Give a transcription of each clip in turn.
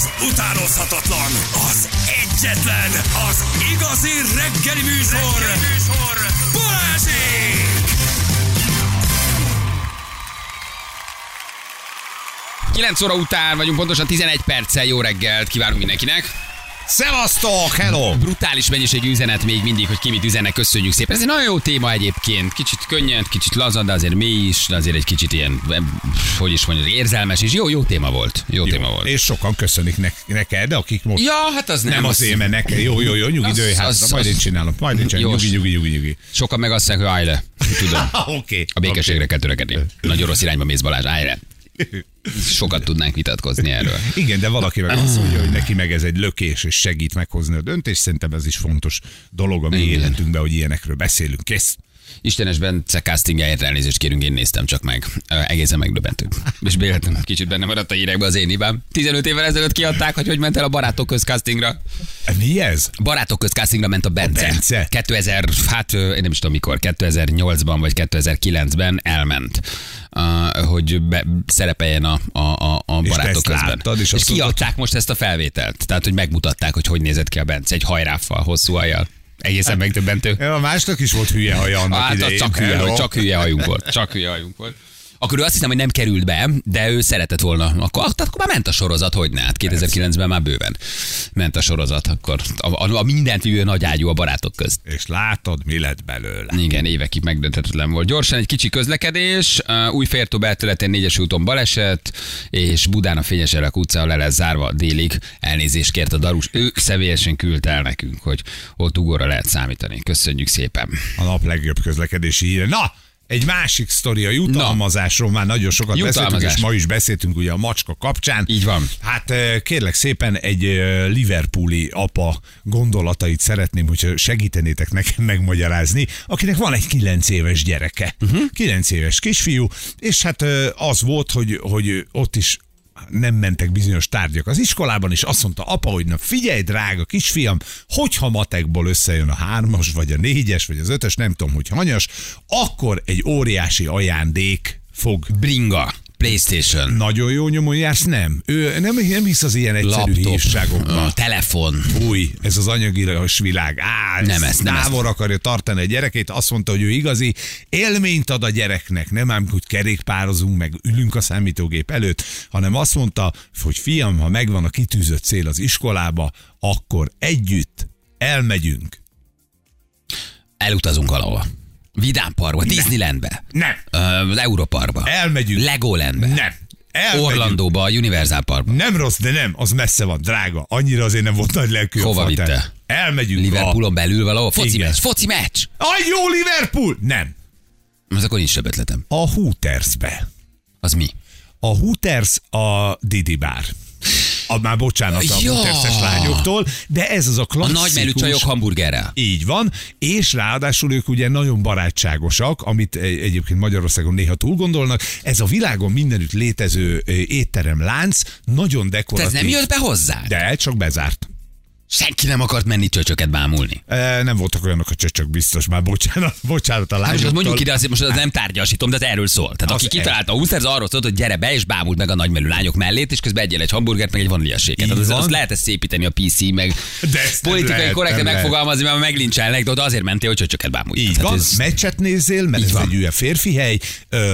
az utánozhatatlan, az egyetlen, az igazi reggeli műsor, reggeli műsor. Balázsék! 9 óra után vagyunk, pontosan 11 perccel jó reggelt kívánunk mindenkinek. Szevasztok, hello! Brutális mennyiségű üzenet még mindig, hogy ki mit üzennek, köszönjük szépen. Ez egy nagyon jó téma egyébként. Kicsit könnyed, kicsit lazad, de azért mély is, de azért egy kicsit ilyen, hogy is mondjam, érzelmes is. Jó, jó téma volt. Jó, jó téma volt. És sokan köszönik ne- neked, akik most Ja, hát az nem. nem az én, mert neked. Jó, jó, jó, nyugi, Az- dőj hát, az- majd az- én csinálom, majd én csinálom, nyugi, nyugi, nyugi, nyugi. Sokan meg azt mondják, hogy állj le. Tudom. Oké. A békességre kell törekedni. Nagyon rossz irányba mész Balázs, állj le. Sokat tudnánk vitatkozni erről. Igen, de valaki meg azt mondja, hogy neki meg ez egy lökés, és segít meghozni a döntést. Szerintem ez is fontos dolog a mi Igen. életünkben, hogy ilyenekről beszélünk. Kész. Istenes Bence castingjáért elnézést kérünk, én néztem csak meg. Egészen megdöbbentő. És véletlenül kicsit benne maradt a hírekbe az én hibám. 15 évvel ezelőtt kiadták, hogy hogy ment el a Barátok köz castingra. Mi ez? Barátok köz castingra ment a Bence. A Bence? 2000, hát én nem is tudom mikor, 2008-ban vagy 2009-ben elment, hogy be, szerepeljen a, a, a, a Barátok közben. láttad, és és kiadták most ezt a felvételt. Tehát, hogy megmutatták, hogy hogy nézett ki a Bence egy hajráffal, hosszú ajjal. Egészen megdöbbentő. Ja, a másnak is volt hülye haja annak Hát idején. csak hülye, csak hülye hajunk volt. Csak hülye hajunk volt. Akkor ő azt hiszem, hogy nem került be, de ő szeretett volna. Akkor, akkor már ment a sorozat, hogy ne? Hát 2009-ben már bőven ment a sorozat. Akkor a, a, a mindent vívő nagy ágyú a barátok közt. És látod, mi lett belőle. Igen, évekig megdönthetetlen volt. Gyorsan egy kicsi közlekedés. Új Fértó belterületén négyes úton baleset, és Budán a Fényes Elek utca le lesz zárva délig. Elnézést kért a Darus. Ő személyesen küldte el nekünk, hogy ott ugorra lehet számítani. Köszönjük szépen. A nap legjobb közlekedési híre. Na, egy másik sztori a jutalmazásról, már nagyon sokat beszéltünk, és ma is beszéltünk ugye a macska kapcsán. Így van. Hát kérlek szépen egy Liverpooli apa gondolatait szeretném, hogyha segítenétek nekem megmagyarázni, akinek van egy 9 éves gyereke. Mhm. Uh-huh. 9 éves kisfiú, és hát az volt, hogy, hogy ott is nem mentek bizonyos tárgyak az iskolában, és azt mondta apa, hogy na figyelj, drága kisfiam, hogyha matekból összejön a hármas, vagy a négyes, vagy az ötös, nem tudom, hogy hanyas, akkor egy óriási ajándék fog Bringa, PlayStation, nagyon jó nyomon jársz, nem. Ő nem, nem hisz az ilyen egyszerű hívságokban. telefon. Új, ez az anyagilas világ. Á, ez Nem ezt, nem távol akarja tartani a gyerekét. Azt mondta, hogy ő igazi élményt ad a gyereknek. Nem ám, hogy kerékpározunk, meg ülünk a számítógép előtt, hanem azt mondta, hogy fiam, ha megvan a kitűzött cél az iskolába, akkor együtt elmegyünk. Elutazunk valahova. Vidám Parkba, Disneylandbe, Nem. ö, az Europarkba, Elmegyünk. Legolandbe, Nem. Elmegyünk. Orlandóba, a Universal Parkba. Nem rossz, de nem, az messze van, drága. Annyira azért nem volt nagy lelkű a Hova vitte? Elmegyünk. Liverpoolon belül valahol. Foci Igen. meccs, foci meccs! A... Jó Liverpool! Nem. Az akkor nincs több ötletem. A Hootersbe. Az mi? A Hooters a Didi Bar. A, már bocsánat a Ja. Hooterses lányoktól, de ez az a A klasszikus... nagymelű csajok hamburgerrel. Így van, és ráadásul ők ugye nagyon barátságosak, amit egy- egyébként Magyarországon néha túl gondolnak. Ez a világon mindenütt létező étterem lánc, nagyon Te ez dekoratív. nem jött be hozzá? De csak bezárt. Senki nem akart menni csöcsöket bámulni. E, nem voltak olyanok a csöcsök biztos, már bocsánat, bocsánat a Hát most lányoktól. mondjuk ide, azért most az nem tárgyasítom, de ez erről szól. Tehát Az aki kitalálta a Hooters, arról szólt, hogy gyere be és bámult meg a nagymelű lányok mellét, és közben egyél egy hamburgert, meg egy vaníliaséket. Tehát van. azt lehet ezt szépíteni a PC, meg De politikai lehet, korrekten megfogalmazni, mert meglincselnek, de oda azért mentél, hogy csöcsöket bámulj. Így van, ez... meccset nézzél, mert ez van. egy olyan férfi hely,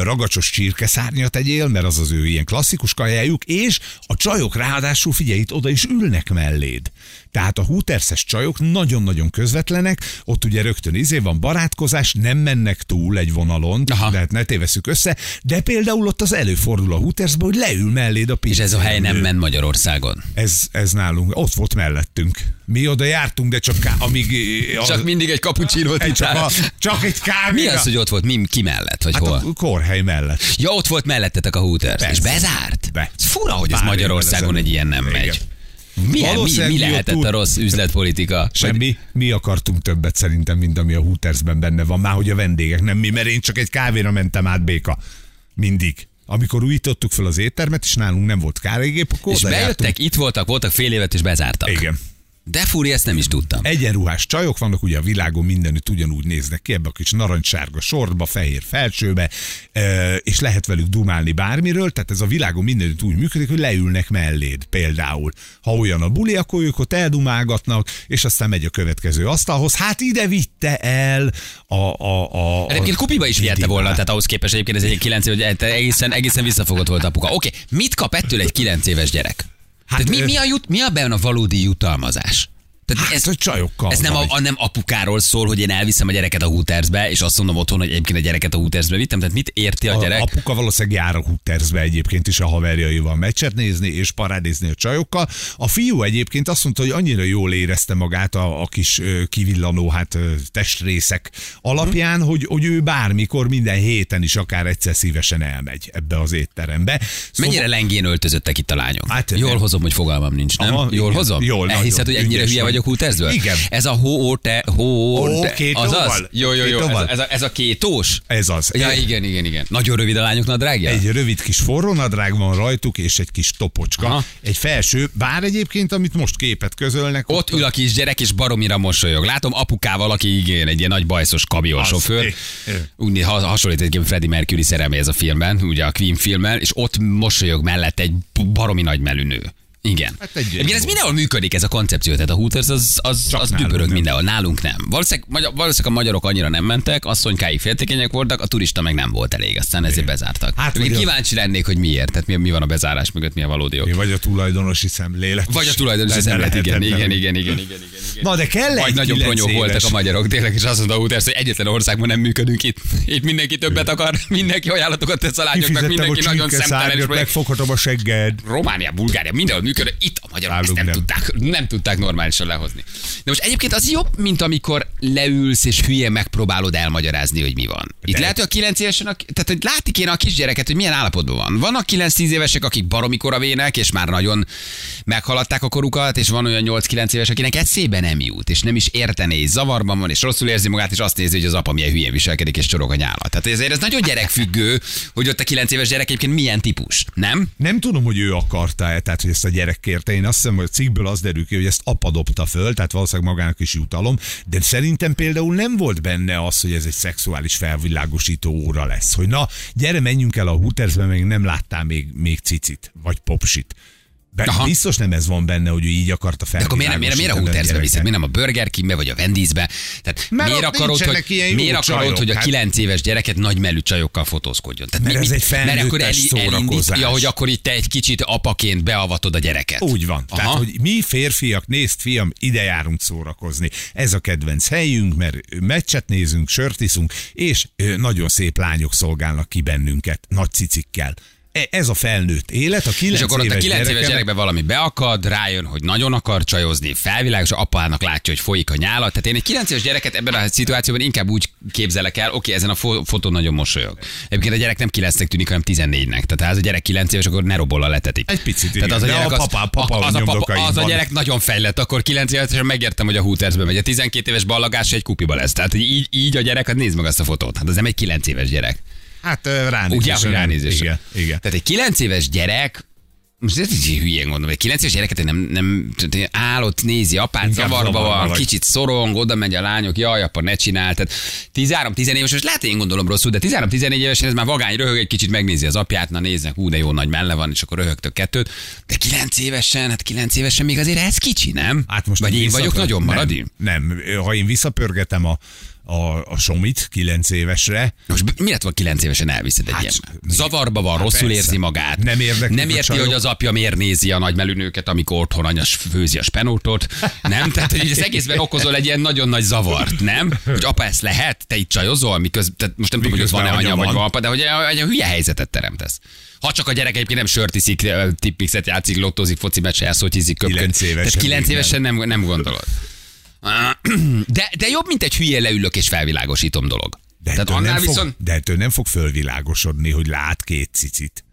ragacsos csirkeszárnyat egyél, mert az az ő ilyen klasszikus kajájuk, és a csajok ráadásul figyelj, itt oda is ülnek melléd. Tehát a húterszes csajok nagyon-nagyon közvetlenek, ott ugye rögtön izé van barátkozás, nem mennek túl egy vonalon, Aha. tehát ne tévesszük össze, de például ott az előfordul a húterszbe, hogy leül melléd a És ez a hely nem ment Magyarországon. Ez, ez nálunk, ott volt mellettünk. Mi oda jártunk, de csak ká- amíg... a- Csak mindig egy kapucsinót egy, csak, a, csak egy kávé. Mi az, hogy ott volt? Mi, ki mellett? Vagy Hát hol? a kórhely mellett. Ja, ott volt mellettetek a Hooters. Persze. És bezárt? Be. Ez fura, hogy ez Magyarországon egy ilyen nem megy. Milyen, mi, mi lehetett túl- a rossz üzletpolitika? Semmi, mi akartunk többet szerintem, mint ami a Hootersben benne van. Már hogy a vendégek, nem mi, mert én csak egy kávéra mentem át béka. Mindig. Amikor újítottuk fel az éttermet, és nálunk nem volt kávégép, akkor És bejöttek, jártunk. itt voltak, voltak fél évet, és bezártak. Igen. De fúri, ezt nem is tudtam. Egyenruhás csajok vannak, ugye a világon mindenütt ugyanúgy néznek ki, ebbe a kis narancssárga sortba, fehér felsőbe, és lehet velük dumálni bármiről, tehát ez a világon mindenütt úgy működik, hogy leülnek melléd például. Ha olyan a buli, akkor ők ott eldumálgatnak, és aztán megy a következő asztalhoz. Hát ide vitte el a... a, a Egyébként kupiba is viette volna, tehát ahhoz képest egyébként ez egy 9 éves, egészen, egészen visszafogott volt apuka. Oké, mit kap ettől egy 9 éves gyerek? Hát, tehát mi, mi, a jut, mi a benne a valódi jutalmazás? Tehát Hát, ez, hogy csajokkal ez nem, a, a, nem apukáról szól, hogy én elviszem a gyereket a Hootersbe, és azt mondom otthon, hogy egyébként a gyereket a Hootersbe vittem. Tehát mit érti a gyerek? A apuka valószínűleg jár a Hootersbe egyébként is a haverjaival meccset nézni és parádézni a csajokkal. A fiú egyébként azt mondta, hogy annyira jól érezte magát a, a kis kivillanó hát testrészek alapján, hogy, hogy ő bármikor minden héten is akár egyszer szívesen elmegy ebbe az étterembe. Szóval- Mennyire lengén öltözöttek itt a lányok? Hát, Jól hozom, hogy fogalmam nincs, nem? Aha, Jól igen. hozom? Jól, Elhiszed, hogy ennyire hülye vagy. Vagyok Hootersből? Igen. Ez a hó te, hó te, az az? Jó, jó, jó. Ez, a- ez, a, ez a kétós? Ez az. Ja, igen, igen, igen. Nagyon rövid a lányok nadrágja? Egy rövid kis forrónadrág van rajtuk, és egy kis topocska. Aha. Egy felső, bár egyébként, amit most képet közölnek. Ott ül a kisgyerek, és baromira mosolyog. Látom apukával, aki igen, egy ilyen nagy bajszos kamionsofőr. Úgy ha- hasonlít egyébként Freddie Mercury szerelméhez a filmben, ugye a Queen filmmel, és ott mosolyog mellett egy baromi nagy melűnő. Igen. Hát egy- Egyébként ez mindenhol működik ez a koncepció, tehát a Hooters az, az, Csak az nálunk dübörög mindenhol, nálunk nem. Valószínűleg, magyar- valószínűleg a magyarok annyira nem mentek, asszonykáig féltékenyek voltak, a turista meg nem volt elég, aztán ezért bezártak. Hát, Hát, vagy a- kíváncsi lennék, hogy miért, tehát mi, mi van a bezárás mögött, mi a valódi ok. Vagy a tulajdonosi szemlélet. Vagy a tulajdonos Lenne szemlet, igen, igen, igen, igen, igen, igen, igen. Na, de kell Vagy nagyon pronyók voltak a magyarok, tényleg, és azt mondta a Hooters, hogy egyetlen országban nem működünk itt. Itt mindenki többet akar, mindenki ajánlatokat tesz a lányoknak, mindenki nagyon szemtelen. megfoghatom a segged. Románia, Bulgária, mindenhol működött, itt a magyarok ezt Nálunk nem, nem. tudták, nem tudták normálisan lehozni. De most egyébként az jobb, mint amikor leülsz és hülye megpróbálod elmagyarázni, hogy mi van. Itt De- lehet, hogy a 9 évesen, a, tehát hogy látni kéne a kisgyereket, hogy milyen állapotban van. Vannak 9-10 évesek, akik baromikor a vének, és már nagyon meghaladták a korukat, és van olyan 8-9 éves, akinek eszébe nem jut, és nem is értené, és zavarban van, és rosszul érzi magát, és azt nézi, hogy az apa milyen hülyén viselkedik, és csorog a nyála. Tehát ezért ez nagyon gyerekfüggő, hogy ott a 9 éves gyerek egyébként milyen típus, nem? Nem tudom, hogy ő akarta-e, tehát hogy ezt a gyerek kérte. Én azt hiszem, hogy a cikkből az derül ki, hogy ezt apa dobta föl, tehát valószínűleg magának is jutalom, de szerintem például nem volt benne az, hogy ez egy szexuális felvilágosító óra lesz. Hogy na, gyere, menjünk el a Hootersbe, még nem láttál még, még cicit, vagy popsit. Be, Aha. biztos nem ez van benne, hogy ő így akarta De akkor miért, miért, miért a Hootersbe viszed? Miért nem a Burger Kingbe vagy a Wendy'sbe? Tehát Mert miért akarod, hogy, miért akarod, csajok, hogy a hát. 9 éves gyereket nagy melű csajokkal fotózkodjon? Tehát Mert ez egy mert akkor felnőttes eli- elindít, szórakozás. ja, hogy akkor itt te egy kicsit apaként beavatod a gyereket. Úgy van. Aha. Tehát, hogy mi férfiak, nézd fiam, ide járunk szórakozni. Ez a kedvenc helyünk, mert meccset nézünk, sört iszunk, és nagyon szép lányok szolgálnak ki bennünket, nagy cicikkel. E- Ez a felnőtt élet, a 9 És akkor ott a éves 9 éves gyerekemnek- gyerekbe valami beakad, rájön, hogy nagyon akar csajozni, felvilágos, apának látja, hogy folyik a nyála. Tehát én egy 9 éves gyereket ebben a szituációban inkább úgy képzelek el, oké, ezen a fo- fotón nagyon mosolyog. Egyébként a gyerek nem 9-nek tűnik, hanem 14-nek. Tehát ha ez a gyerek 9 éves, akkor ne robolla letetik. Egy picit, Tehát az a gyerek, a az, papa- papa az, a, papa, az a gyerek nagyon fejlett, akkor 9 évesen megértem, hogy a Hootersbe megy. A 12 éves ballagás egy kupiba lesz. Tehát így, így a gyerek, hát nézd meg azt a fotót. Hát az nem egy 9 éves gyerek. Hát ö, ránézésre. Ugye, hogy nem. ránézésre. Igen, igen. Tehát egy 9 éves gyerek, most ez így hülyén gondolom, egy 9 éves gyereket nem, nem tehát áll ott, nézi apát, Inkább zavarba van, vagy. kicsit szorong, oda megy a lányok, jaj, apa, ne csinál. Tehát 13-14 éves, most lehet, én gondolom rosszul, de 13-14 évesen ez már vagány röhög, egy kicsit megnézi az apját, na néznek, hú, de jó nagy melle van, és akkor röhögtök kettőt. De 9 évesen, hát 9 évesen még azért ez kicsi, nem? Hát most Vagy én vagyok nagyon maradi? Nem, nem, ha én visszapörgetem a, a, a Somit 9 évesre, Most mi lett van 9 évesen elviszed egy Hát, ilyen? Zavarba van, Hát rosszul persze. érzi magát. Nem érdeklik Nem érti, hogy az apja miért nézi a nagymelűnőket, amikor otthon anya főzi a spenótot. Nem? Tehát, hogy az egészben okozol egy ilyen nagyon nagy zavart, nem? Hogy apa, ezt lehet? Te itt csajozol? Miközben, tehát most nem tudom, hogy ott van-e anya, vagy van. apa, de hogy egy hülye helyzetet teremtesz. Ha csak a gyerek egyébként nem sört iszik, tippmixet játszik, lottozik, foci meccse, elszótyizik, köpköd. Kilenc évesen Tehát 9 még évesen nem, nem gondolod. De, de jobb, mint egy hülye leülök és felvilágosítom dolog. De Tehát ettől, nem viszont... fog, de ettől nem fog fölvilágosodni, hogy lát két cicit.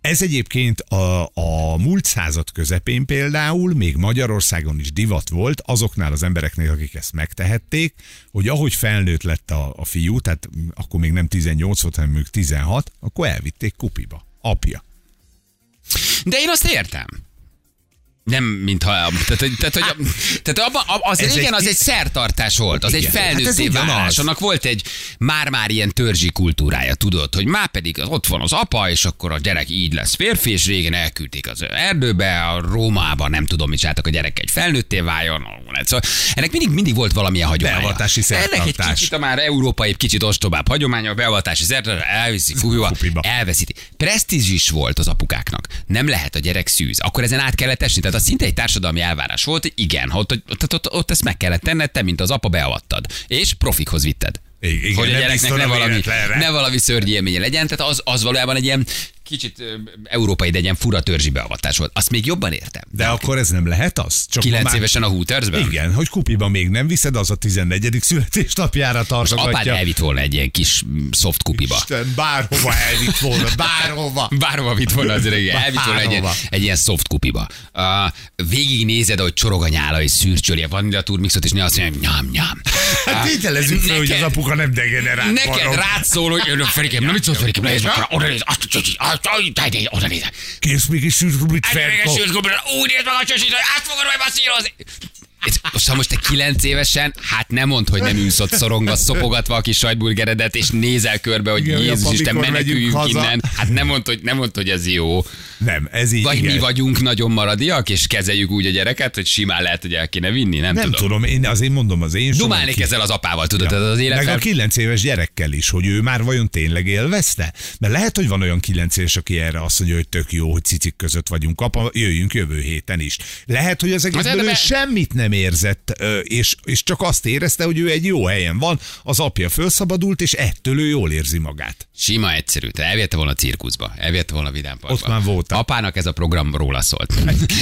Ez egyébként a, a múlt század közepén például, még Magyarországon is divat volt azoknál az embereknél, akik ezt megtehették, hogy ahogy felnőtt lett a, a fiú, tehát akkor még nem 18 volt, hanem mondjuk 16, akkor elvitték kupiba. Apja. De én azt értem. Nem, mintha... Tehát, hogy- tehát, hogy, tehát abba, ab- az, Ez igen, egy- az egy szertartás volt, az egy Igen. Hát ez felnőtté ugyanaz. válás. Annak volt egy már-már ilyen törzsi kultúrája, tudod, hogy már pedig az- ott van az apa, és akkor a gyerek így lesz férfi, és régen elküldték az erdőbe, a Rómába, nem tudom, mit csináltak a gyerek egy felnőtté váljon. Szóval ennek mindig, mindig volt valamilyen hagyománya. Beavatási Ennek egy szertartás. kicsit a már európai, kicsit ostobább hagyománya, a beavatási szertartás, elviszi Kupiba. elveszíti. Presztízs is volt az apukáknak. Nem lehet a gyerek szűz. Akkor ezen át kellett esni. Tehát az szinte egy társadalmi elvárás volt, hogy igen, ott, ott, ott, ott, ezt meg kellett tenned, te, mint az apa beavattad. És profikhoz vitted. Igen, hogy a gyereknek ne valami, ne valami szörnyű élménye legyen. Tehát az, az valójában egy ilyen kicsit európai, de egy ilyen fura törzsi beavatás volt. Azt még jobban értem. De akkor ez nem lehet az? Csak 9 már- évesen a Hootersben? Igen, hogy kupiba még nem viszed, az a 14. születésnapjára Most apád tartogatja. elvitt volna egy ilyen kis mm, soft kupiba. Isten, bárhova elvitt volna, bárhova. Bárhova vitt volna az öreg, elvitt volna egy, ilyen- egy ilyen soft kupiba. Uh, végig nézed, hogy csorog a nyála, és szürcsöli a vanilla turmixot, és ne azt mondja, nyám, nyám. Hát tételezzük fel, hogy az apuka nem degenerált Neked rád szól, hogy önök Ferikém, na mit szólsz meg, oda nézd, azt oda nézd. Kész még is sűrűblit Egy üveges Ferko. sült gombra, úgy nézd meg a csöcsit, hogy át fogod majd masszírozni. Most, ha most te kilenc évesen, hát nem mondd, hogy nem ülsz ott szorongasz, szopogatva a kis sajtburgeredet, és nézel körbe, hogy Igen, Jézus Isten, meneküljünk innen. Hát nem mondd, hogy, nem mondd, hogy ez jó. Nem, ez így Vagy igen. mi vagyunk nagyon maradiak, és kezeljük úgy a gyereket, hogy simán lehet, hogy el kéne vinni, nem, Nem tudom. tudom, én azért mondom az én Dumálnék soron ezzel az apával, tudod, ez az Meg életben. a 9 éves gyerekkel is, hogy ő már vajon tényleg élvezte? Mert lehet, hogy van olyan 9 éves, aki erre azt mondja, hogy tök jó, hogy cicik között vagyunk, apa, jöjjünk jövő héten is. Lehet, hogy az egészből ő be- semmit nem érzett, ö, és, és csak azt érezte, hogy ő egy jó helyen van, az apja felszabadult, és ettől ő jól érzi magát. Sima egyszerű. Te elvette volna a cirkuszba, elvette volna a vidámparkba. Ott már voltam. Apának ez a program róla szólt.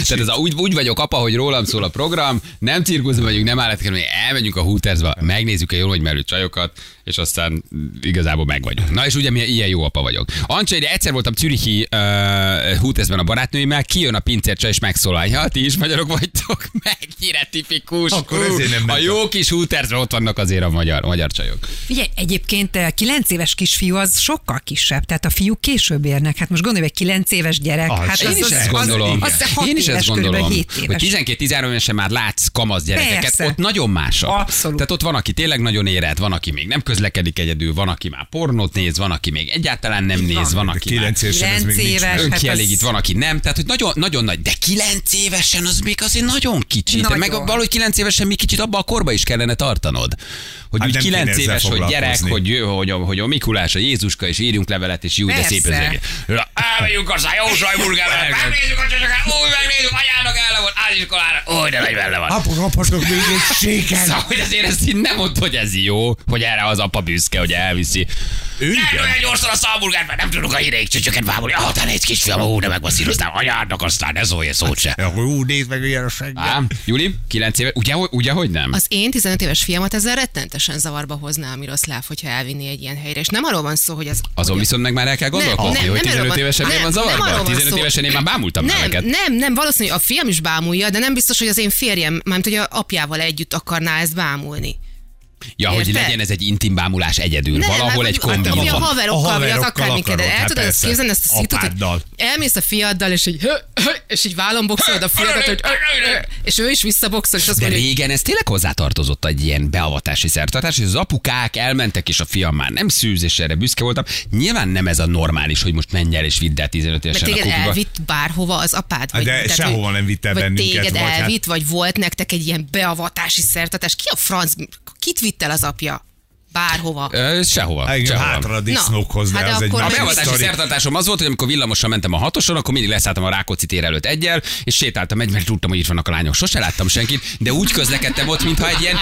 Tehát ez a, úgy, úgy vagyok apa, hogy rólam szól a program, nem cirkuszba vagyunk, nem állatkerülni, elmegyünk a Hootersba, megnézzük a jól hogy merő csajokat, és aztán igazából meg vagyunk. Na és ugye milyen ilyen jó apa vagyok. Ancsai, de egyszer voltam Zürichi uh, Hootersben a barátnőimmel, kijön a pincércsa és megszólal, ja, ti is magyarok vagytok, mennyire tipikus. Akkor ezért nem a jó kis Hootersben ott vannak azért a magyar, magyar csajok. Figyelj, egyébként eh, 9 éves kisfiú az sokkal kisebb, tehát a fiúk később érnek. Hát most gondolj, egy 9 éves gyerek, Az hát Én az, is az, ezt az, gondolom. Az, az 6 Én is éves, ezt gondolom, körülbelül 7 hogy éves. 12-13 évesen már látsz kamasz gyerekeket, Persze. ott nagyon másak. Abszolút. Tehát ott van, aki tényleg nagyon érett, van, aki még nem közlekedik egyedül, van, aki már pornót néz, van, aki még egyáltalán nem néz, van, aki már 9 évesen ez még Kilenc nincs éves. meg. hát önkielégít, az- van, aki nem. Tehát, hogy nagyon, nagyon nagy, de 9 évesen az még azért nagyon kicsi. Nagyon. meg valahogy 9 évesen még kicsit abba a korba is kellene tartanod. Hogy Hát úgy nem kéne 9 ezzel éves, hogy gyerek, hogy, hogy, a, hogy a Mikulás, a Jézuska, és írjunk levelet, és jó, de szép ez egész. Elmegyünk aztán jó sajburgerre, megnézzük a csöcsöket, úgy megnézzük, anyának el volt, áziskolára, úgy de nagy benne van. Apa, kaphatok még egy séket. Szóval, hogy azért ezt így nem mondta, hogy ez jó, hogy erre az apa büszke, hogy elviszi. Nem igen. olyan gyorsan a szalburgert, mert nem tudunk a hideg csücsöket vámolni. Ah, te egy kisfiam, ó, de megmasszíroznám anyádnak, aztán ne szólj szót se. Ja, hogy úgy nézd meg, ilyen a seggel. Ám, Juli, 9 éve, ugye, hogy- ugye, hogy nem? Az én 15 éves fiamat ezzel rettentesen zavarba hozná a Miroszláv, hogyha elvinné egy ilyen helyre. És nem arról van szó, hogy az... Azon hogy viszont meg már el kell gondolkozni, hogy erről 15 van- évesen miért van nem zavarba? van 15 szó. évesen én már bámultam nem, neveket. Nem, nem, valószínű, a fiam is bámulja, de nem biztos, hogy az én férjem, mármint hogy a apjával együtt akarná ezt bámulni. Ja, hogy Érted? legyen ez egy intim bámulás egyedül, valahol hát, egy hát, kombi a van. haverokkal, A vagy az haverokkal akármiket. El hát tudod ezt képzelni, ezt a szitot, hogy elmész a fiaddal, és így, és így vállon boxolod a fiadat, hogy és ő is visszaboxol, és azt De mondja, hogy régen ez tényleg hozzátartozott egy ilyen beavatási szertartás, és az apukák elmentek, és a fiam már nem szűz, és erre büszke voltam. Nyilván nem ez a normális, hogy most menj el és vidd el 15 Mert évesen a téged elvitt bárhova az apád? Hát de tehát, sehova hogy- nem vitt el vagy bennünket, téged vagy hát- elvitt, vagy volt nektek egy ilyen beavatási szertartás. Ki a franc, kit vitt el az apja? Bárhova. Ö, Sehova. Hát Igen, sehova. hátra a disznókhoz, de hát az egy akkor A beavatási szertartásom az volt, hogy amikor villamosan mentem a hatoson, akkor mindig leszálltam a Rákóczi tér előtt egyel, és sétáltam egy, mert tudtam, hogy itt vannak a lányok. Sose láttam senkit, de úgy közlekedtem ott, mintha egy ilyen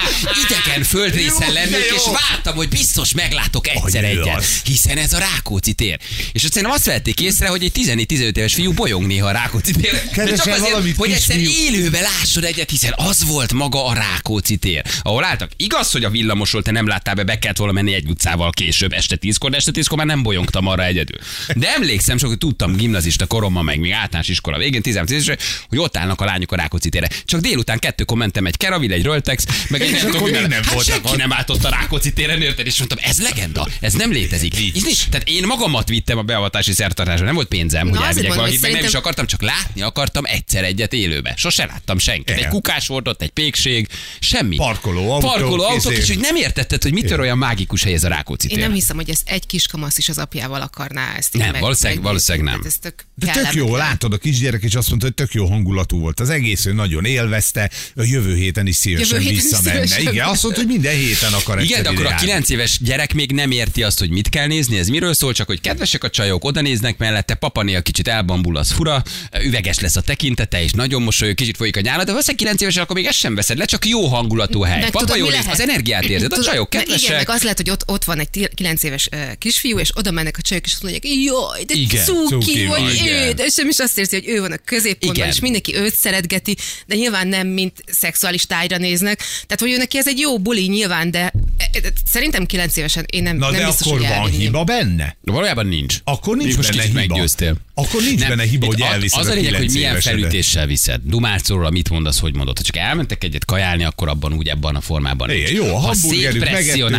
idegen földrészen lennék, és vártam, hogy biztos meglátok egyszer egyet, hiszen ez a Rákóczi tér. És azt szerintem azt vették észre, hogy egy 14-15 éves fiú bolyong néha a Rákóczi tér. Keresel csak azért, hogy egyszer kisfiú. élőben lássod egyet, hiszen az volt maga a Rákóczi tér, ahol álltak. Igaz, hogy a villamosról te nem láttál be, be kellett volna menni egy utcával később, este tízkor, de este tízkor már nem bolyongtam arra egyedül. De emlékszem, sok, hogy tudtam gimnazista koromban, meg még általános iskola végén, 15 éves, hogy ott állnak a lányok a Rákóczi térre. Csak délután kettőkor mentem egy Keravil, egy Röltex, meg egy nem tudom, mivel. hát senki ott. nem álltott a Rákóczi téren, érted? És mondtam, ez legenda, ez nem létezik. És nincs. Tehát én magamat vittem a beavatási szertartásra, nem volt pénzem, hogy elvigyek valakit, meg nem is akartam, csak látni akartam egyszer egyet élőbe. Sose láttam senkit. Egy kukás volt ott, egy pékség, semmi. Parkoló autók, Parkoló autók, izé. és hogy nem értetted, hogy mitől olyan mágikus hely ez a Rákóczi Én tér. nem hiszem, hogy ez egy kiskamasz is az apjával akarná ezt. Nem, meg- valószínűleg- valószínűleg nem. Tehát ez tök De tök jó, kellemetlen. látod, a kisgyerek is azt mondta, hogy tök jó hangulatú volt. Az egész ő nagyon élvezte, a jövő héten is szívesen Jövő is visszamenne. szívesen. Igen, azt mondta, hogy minden héten akar Igen, de akkor a ide járni. 9 éves gyerek még nem érti azt, hogy mit kell nézni, ez miről szól, csak hogy kedvesek a csajok, oda néznek mellette, papanél kicsit elbambul, az fura, üveges lesz a tekintete, és nagyon mosolyog, kicsit folyik a nyála, de valószínűleg 9 évesen akkor még ezt sem veszed le, csak jó hangulatú hely. Meg Papa tudod, jól néz, az energiát érzed, a csajok kedvesek. Meg az lehet, hogy ott, ott van egy 9 éves kisfiú, és oda mennek a csajok, és azt mondják, jaj, de Igen, cuki, cuki vagy édesem, és azt érzi, hogy ő van a középpontban, Igen. és mindenki őt szeretgeti, de nyilván nem, mint szexuális tájra néznek. Tehát, hogy ő neki ez egy jó buli nyilván, de e, e, szerintem 9 évesen én nem, Na nem de biztos, akkor hogy van elvinném. hiba benne? De valójában nincs. Akkor nincs Most benne hiba. meggyőztél. Akkor nincs benne hiba, hogy elviszed Az a lényeg, hogy milyen felütéssel viszed. Dumálsz róla, mit mondasz, hogy mondod. Ha csak elmentek egyet kajálni, akkor abban úgy ebben a formában nincs. jó, a ha hamburgerük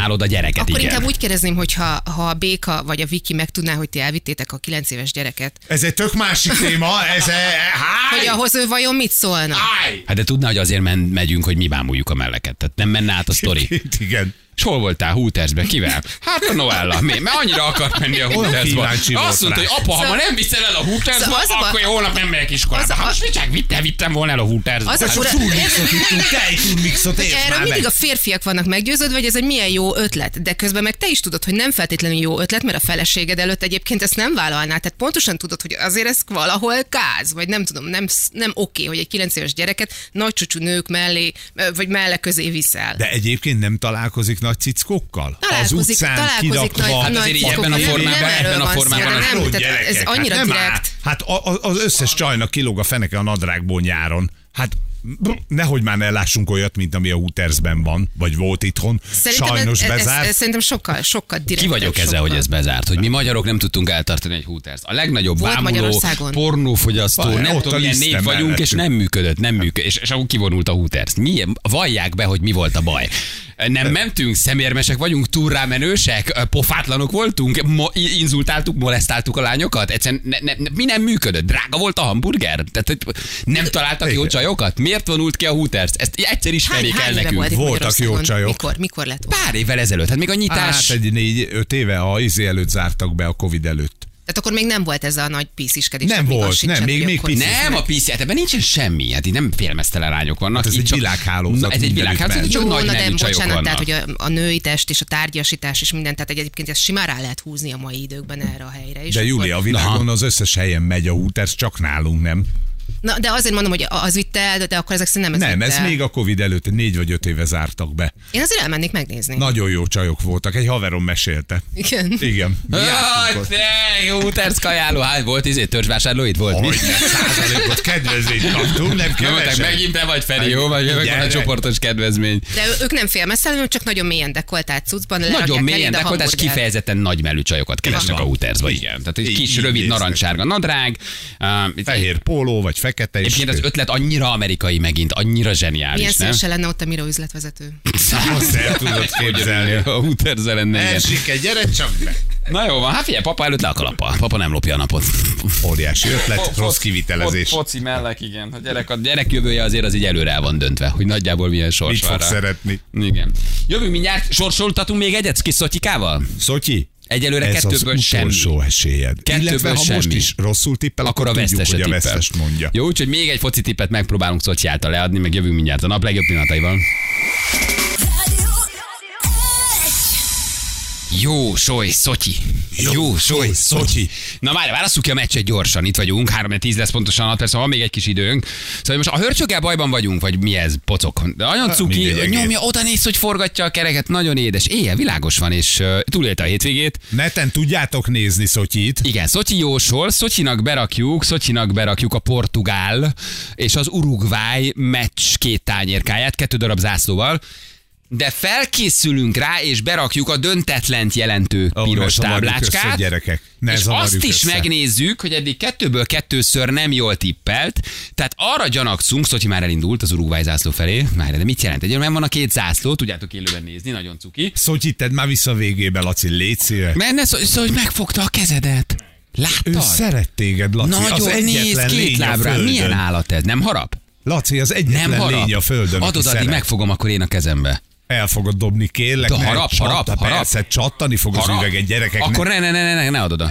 szétpresszionálod a gyereket, Akkor igen. inkább úgy kérdezném, hogy ha, ha a Béka vagy a Viki megtudná, hogy ti elvittétek a 9 éves gyereket, Ez egy tök másik téma, ez e, háj! hogy ahhoz ő vajon mit szólna? Háj! Hát de tudná, hogy azért men, megyünk, hogy mi bámuljuk a melleket. Tehát nem menne át a sztori. Igen. És hol voltál Hootersbe? Kivel? Hát a Noella. Mi? Mert annyira akar menni a volt Azt mondta, hogy apa, ha ma nem viszel el a Hootersba, Szóval akkor én holnap nem megyek iskolába. Hát most mit csak vittem, vittem volna el a Hootersba. Az a Hát fura- értsd Erről mindig a férfiak vannak meggyőződve, hogy ez egy milyen jó ötlet, de közben meg te is tudod, hogy nem feltétlenül jó ötlet, mert a feleséged előtt egyébként ezt nem vállalná. Tehát pontosan tudod, hogy azért ez valahol káz, vagy nem tudom, nem, nem oké, hogy egy 9 éves gyereket nagy csúcsú nők mellé, vagy melle közé viszel. De egyébként nem találkozik nagy cickókkal? Az utcán találkozik kirakva. nagy- Hát azért így ebben a Nem, formában, nem ebben a formában nem, Jó tehát ez gyerekek, annyira hát nem direkt. áll. Hát az összes csajnak kilóg a feneke a nadrágból nyáron. Hát nehogy már ne lássunk olyat, mint ami a Hootersben van, vagy volt itthon. Szerintem Sajnos ez, ez, bezárt. ez, ez, szerintem sokkal, sokkal direkt. Ki vagyok ezzel, hogy ez bezárt? Hogy mi magyarok nem tudtunk eltartani egy Hooters. A legnagyobb Volt bámuló, Magyarországon. pornófogyasztó, Vaj, nem tudom, milyen nép vagyunk, és nem működött, nem működött, és, és akkor kivonult a Hooters. Mi, vallják be, hogy mi volt a baj. Nem mentünk, szemérmesek vagyunk, túlrámenősek, pofátlanok voltunk, mo- inzultáltuk, molesztáltuk a lányokat. Egyszerűen ne, ne, ne, mi nem működött? Drága volt a hamburger? Tehát hogy nem találtak jó csajokat? Miért vonult ki a Hooters? Ezt egyszer Hány, ismerjék el hány nekünk. Voltak jó csajok. Mikor, mikor lett volna? Pár évvel ezelőtt, hát még a nyitás... Hát egy négy-öt éve a izé előtt zártak be a Covid előtt. Tehát akkor még nem volt ez a nagy pisziskedés. Nem volt, nem, még- még akkor- piszi- Nem, a PC, hát ebben nincsen semmi. Hát itt nem félmeztelen lányok vannak. Hát ez egy csak- világhálózat, Na, Ez egy világhálózat, csak Jó, nagy na de bocsánat, tehát hogy a, a női test és a tárgyasítás és minden, tehát egyébként ezt simán rá lehet húzni a mai időkben erre a helyre. És De Júlia, a világon az összes helyen megy a Hooters, csak nálunk nem. Na, de azért mondom, hogy az vitte el, de akkor ezek szerint nem ez Nem, ez el. még a Covid előtt négy vagy öt éve zártak be. Én azért elmennék megnézni. Nagyon jó csajok voltak, egy haverom mesélte. Igen. Igen. Jaj, ott. te, Hooters kajáló, hát volt izé, törzsvásárló itt volt? Hogy százalékot kedvezményt kaptunk, nem kevesen. megint te vagy Feri, jó? Vagy jövök van a csoportos kedvezmény. De ők nem félmeszel, csak nagyon mélyen dekoltált cuccban. Nagyon mélyen hamburgert. kifejezetten nagy melű csajokat keresnek a Hootersba, igen. Tehát egy kis, rövid, narancsárga nadrág. itt- Fehér póló, vagy fekete. és- Egyébként az ötlet annyira amerikai megint, annyira Milyen zseniális, nem? szívesen lenne ott a Miro üzletvezető. Azt el tudod képzelni. A Hooters lenne. Elsike, gyere csak be. Na jó van, hát figyelj, papa előtt le a kalapa. Papa nem lopja a napot. Óriási ötlet, rossz kivitelezés. Foci mellek, igen. A gyerek, a gyerek jövője azért az így előre el van döntve, hogy nagyjából milyen sors Mit fog szeretni? Igen. Jövünk mindjárt, sorsoltatunk még egyet kis szotyikával? Szotyi, Egyelőre ez az kettőből semmi. utolsó esélyed. Kettőből Illetve, ha most semmi. is rosszul tippel, Akkor a tudjuk, vesztes hogy a vesztest mondja. Jó, úgyhogy még egy foci tippet megpróbálunk Szotyi által leadni, meg jövünk mindjárt a nap legjobb pillanataival. Jó, Soly, Szotyi. Jó, Soly, Szotyi. Na várj, válasszuk ki a meccset gyorsan, itt vagyunk, 3 10 lesz pontosan, persze van még egy kis időnk. Szóval most a hörcsöggel bajban vagyunk, vagy mi ez, pocok? De nagyon cuki, mindegy, egész. nyomja, oda néz, hogy forgatja a kereket, nagyon édes. Éjjel világos van, és uh, túlélte a hétvégét. Neten tudjátok nézni Szotyit. Igen, Szotyi jósol, Szotyinak berakjuk, Szotyinak berakjuk a Portugál és az Uruguay meccs két tányérkáját, kettő darab zászlóval. De felkészülünk rá, és berakjuk a döntetlent jelentő ne piros zavarjuk össze, táblácskát. gyerekek. Ne és azt is össze. megnézzük, hogy eddig kettőből kettőször nem jól tippelt, tehát arra gyanakszunk, Szotyi már elindult az Uruguay zászló felé, már de mit jelent? Egyébként van a két zászló, tudjátok élőben nézni, nagyon cuki. Szotyi, tedd már vissza a végébe, Laci, légy szíves. Menne szó, szó, hogy megfogta a kezedet. Ő Láttad? szeret téged, Laci. az Nagyon néz, egyetlen két lábra. Milyen állat ez? Nem harap? Laci, az Nem egyetlen harap. lény a földön, Adod, addig szeret. megfogom akkor én a kezembe. El fogod dobni, kérlek. De ne, harap, csatta, harap, harap. Persze, csattani fog az Harap? üveget, gyerekek. Akkor ne, ne, ne, ne, ne, adod.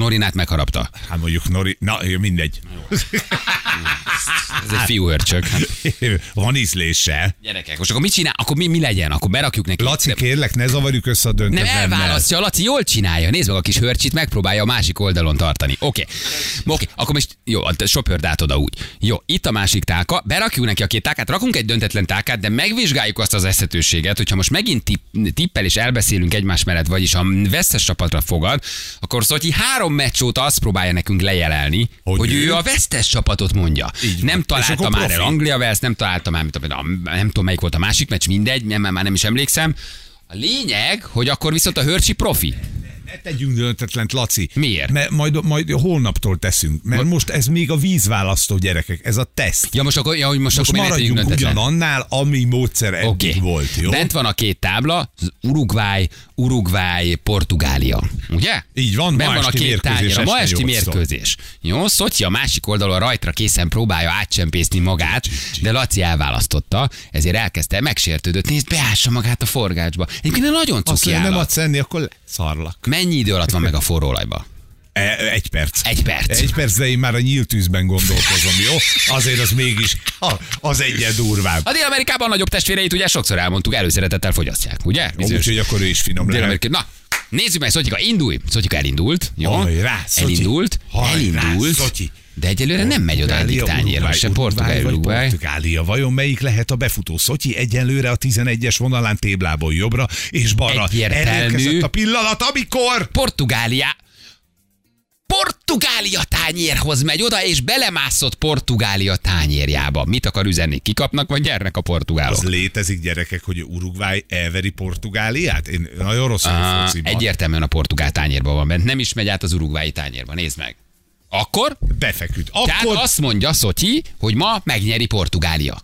Norinát megharapta. Hát mondjuk Nori, na mindegy. Ez egy fiúörcsök. Van ízlése. Gyerekek, most akkor mit csinál? Akkor mi, mi legyen? Akkor berakjuk neki. Laci, kérlek, ne zavarjuk össze a nem döntetlennel. elválasztja, Laci jól csinálja. Nézd meg a kis hörcsit, megpróbálja a másik oldalon tartani. Oké. Oké, akkor most jó, a sopörd át oda úgy. Jó, itt a másik tálka, berakjuk neki a két tálkát, rakunk egy döntetlen tálkát, de megvizsgáljuk azt az eszetőséget, hogyha most megint tipp, tippel és elbeszélünk egymás mellett, vagyis a vesztes csapatra fogad, akkor Szotyi három meccs óta azt próbálja nekünk lejelelni, hogy, Hogy ő ő? a vesztes csapatot mondja. Így nem találta már el. Anglia Wales, nem találta már, nem tudom melyik volt a másik meccs, mindegy, nem, már nem is emlékszem. A lényeg, hogy akkor viszont a hörcsi profi. Ne tegyünk döntetlent, Laci. Miért? Mert majd, majd holnaptól teszünk. Mert most ez még a vízválasztó gyerekek, ez a teszt. Ja, most akkor, ja, hogy most, Most akkor maradjunk ugyanannál, ami módszer eddig Oké. volt, jó? Bent van a két tábla, Uruguay, Uruguay, Portugália. Ugye? Így van, Bent ma van a két mérkőzés tányér, a ma esti mérkőzés. Jó, Szotyi a másik oldalon rajtra készen próbálja átcsempészni magát, de Laci elválasztotta, ezért elkezdte, megsértődött, nézd, beássa magát a forgácsba. Egyébként nagyon Azt cuki mondja, nem adsz enni, akkor szarlak. Mennyi idő alatt van meg a forró olajba? E, egy perc. Egy perc. Egy perc, de én már a nyílt tűzben gondolkozom, jó? Azért az mégis az egyen durvább. A Dél-Amerikában nagyobb testvéreit ugye sokszor elmondtuk, előszeretettel fogyasztják, ugye? Bizonyos- Úgyhogy akkor ő is finom lehet. Na, nézzük meg, Szotyika, indulj! Szotyika elindult, jó? Hajrá, Szotyi. elindult, Hajrá, elindult, Szotyi. de egyelőre nem megy oda egyik Uruguay, se Portugál, Uruguay. Portugália. Vajon melyik lehet a befutó? Szotyi egyenlőre a 11-es vonalán téblából jobbra és balra. Egyértelmű. Elérkezett a pillanat, amikor... Portugália. Portugália tányérhoz megy oda, és belemászott Portugália tányérjába. Mit akar üzenni? Kikapnak, vagy gyernek a portugálok? Az létezik, gyerekek, hogy Uruguay elveri Portugáliát? Én nagyon rossz fociban. egyértelműen a portugál tányérban van bent. Nem is megy át az urugvái tányérba. Nézd meg. Akkor Befeküdt. Tehát Akkor azt mondja Szotyi, hogy ma megnyeri Portugália.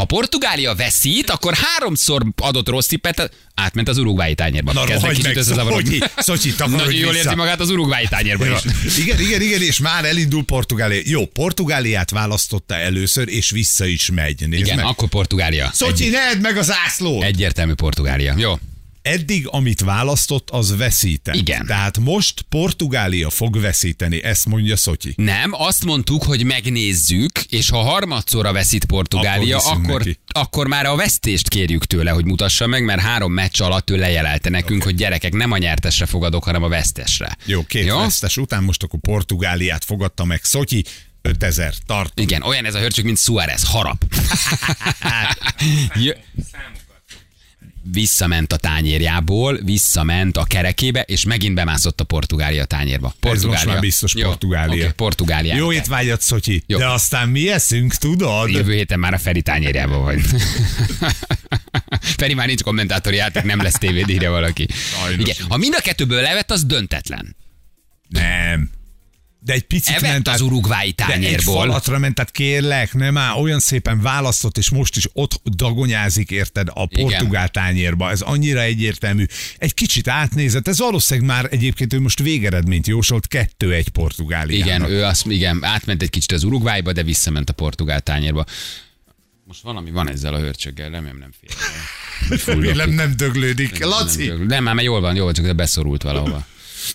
Ha Portugália veszít, akkor háromszor adott rossz tippet, átment az urugvái tányérba. Na, Kezdek kicsit összezavarodni. Takarodj Nagyon jól érzi magát az urugvái tányérba Ja. is. Igen, igen, igen, és már elindul Portugália. Jó, Portugáliát választotta először, és vissza is megy. Nézd Igen, meg. akkor Portugália. Egy, ne meg az ászlót! egyértelmű Portugália. Jó. Eddig, amit választott, az veszített. Igen. Tehát most Portugália fog veszíteni, ezt mondja Szotyi. Nem, azt mondtuk, hogy megnézzük, és ha harmadszorra veszít Portugália, Akkor akkor, akkor, neki. akkor már a vesztést kérjük tőle, hogy mutassa meg, mert három meccs alatt ő lejelelte nekünk, okay. hogy gyerekek nem a nyertesre fogadok, hanem a vesztesre. Jó, két Jó? vesztes után most akkor Portugáliát fogadta meg Szotyi, 5000 tart. Igen, olyan ez a hörcsök, mint Suárez, harap. Jö- visszament a tányérjából, visszament a kerekébe, és megint bemászott a Portugália tányérba. Portugália. Ez most már biztos Jó, Portugália. oké, Portugália. Jó étvágyat, Szotyi. Jó. De aztán mi eszünk, tudod? Jövő héten már a Feri tányérjában vagy. Feri már nincs kommentátori játék, nem lesz tévéd, írja valaki. Sajnos. Igen. Ha mind a kettőből levett, az döntetlen. Nem. De egy picit Evett ment az urugvái De egy tányérból. falatra ment, tehát kérlek, nem már olyan szépen választott, és most is ott dagonyázik, érted, a portugál tányérba. Ez annyira egyértelmű. Egy kicsit átnézett, ez valószínűleg már egyébként ő most végeredményt jósolt, kettő-egy Portugáliának. Igen, ő azt, igen, átment egy kicsit az Uruguayba, de visszament a portugál tányérba. Most valami van ezzel a hörcsöggel, remélem nem fél. Remélem nem döglődik. Laci! Nem, nem, már, már jól van, jól van, csak beszorult valahova.